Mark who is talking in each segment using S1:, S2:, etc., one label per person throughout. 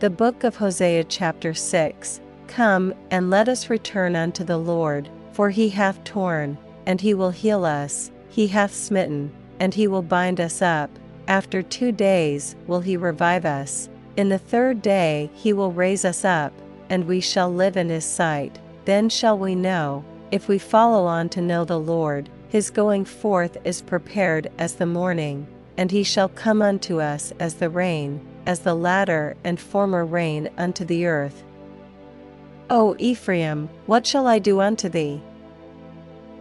S1: The book of Hosea, chapter 6 Come, and let us return unto the Lord, for he hath torn, and he will heal us, he hath smitten, and he will bind us up. After two days will he revive us. In the third day he will raise us up, and we shall live in his sight. Then shall we know, if we follow on to know the Lord, his going forth is prepared as the morning, and he shall come unto us as the rain, as the latter and former rain unto the earth. O Ephraim, what shall I do unto thee?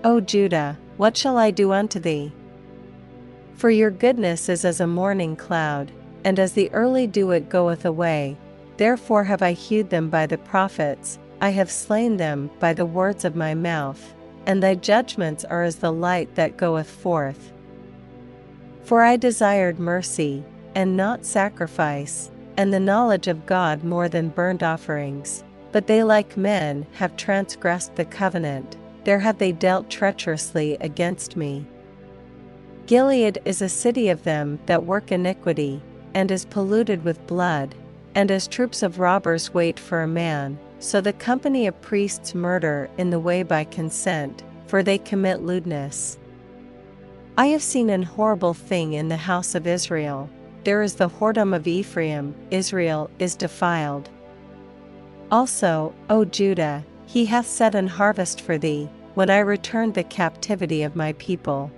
S1: O Judah, what shall I do unto thee? For your goodness is as a morning cloud, and as the early dew it goeth away. Therefore have I hewed them by the prophets, I have slain them by the words of my mouth, and thy judgments are as the light that goeth forth. For I desired mercy, and not sacrifice, and the knowledge of God more than burnt offerings. But they, like men, have transgressed the covenant, there have they dealt treacherously against me. Gilead is a city of them that work iniquity, and is polluted with blood, and as troops of robbers wait for a man, so the company of priests murder in the way by consent, for they commit lewdness. I have seen an horrible thing in the house of Israel there is the whoredom of Ephraim, Israel is defiled. Also, O Judah, he hath set an harvest for thee, when I returned the captivity of my people.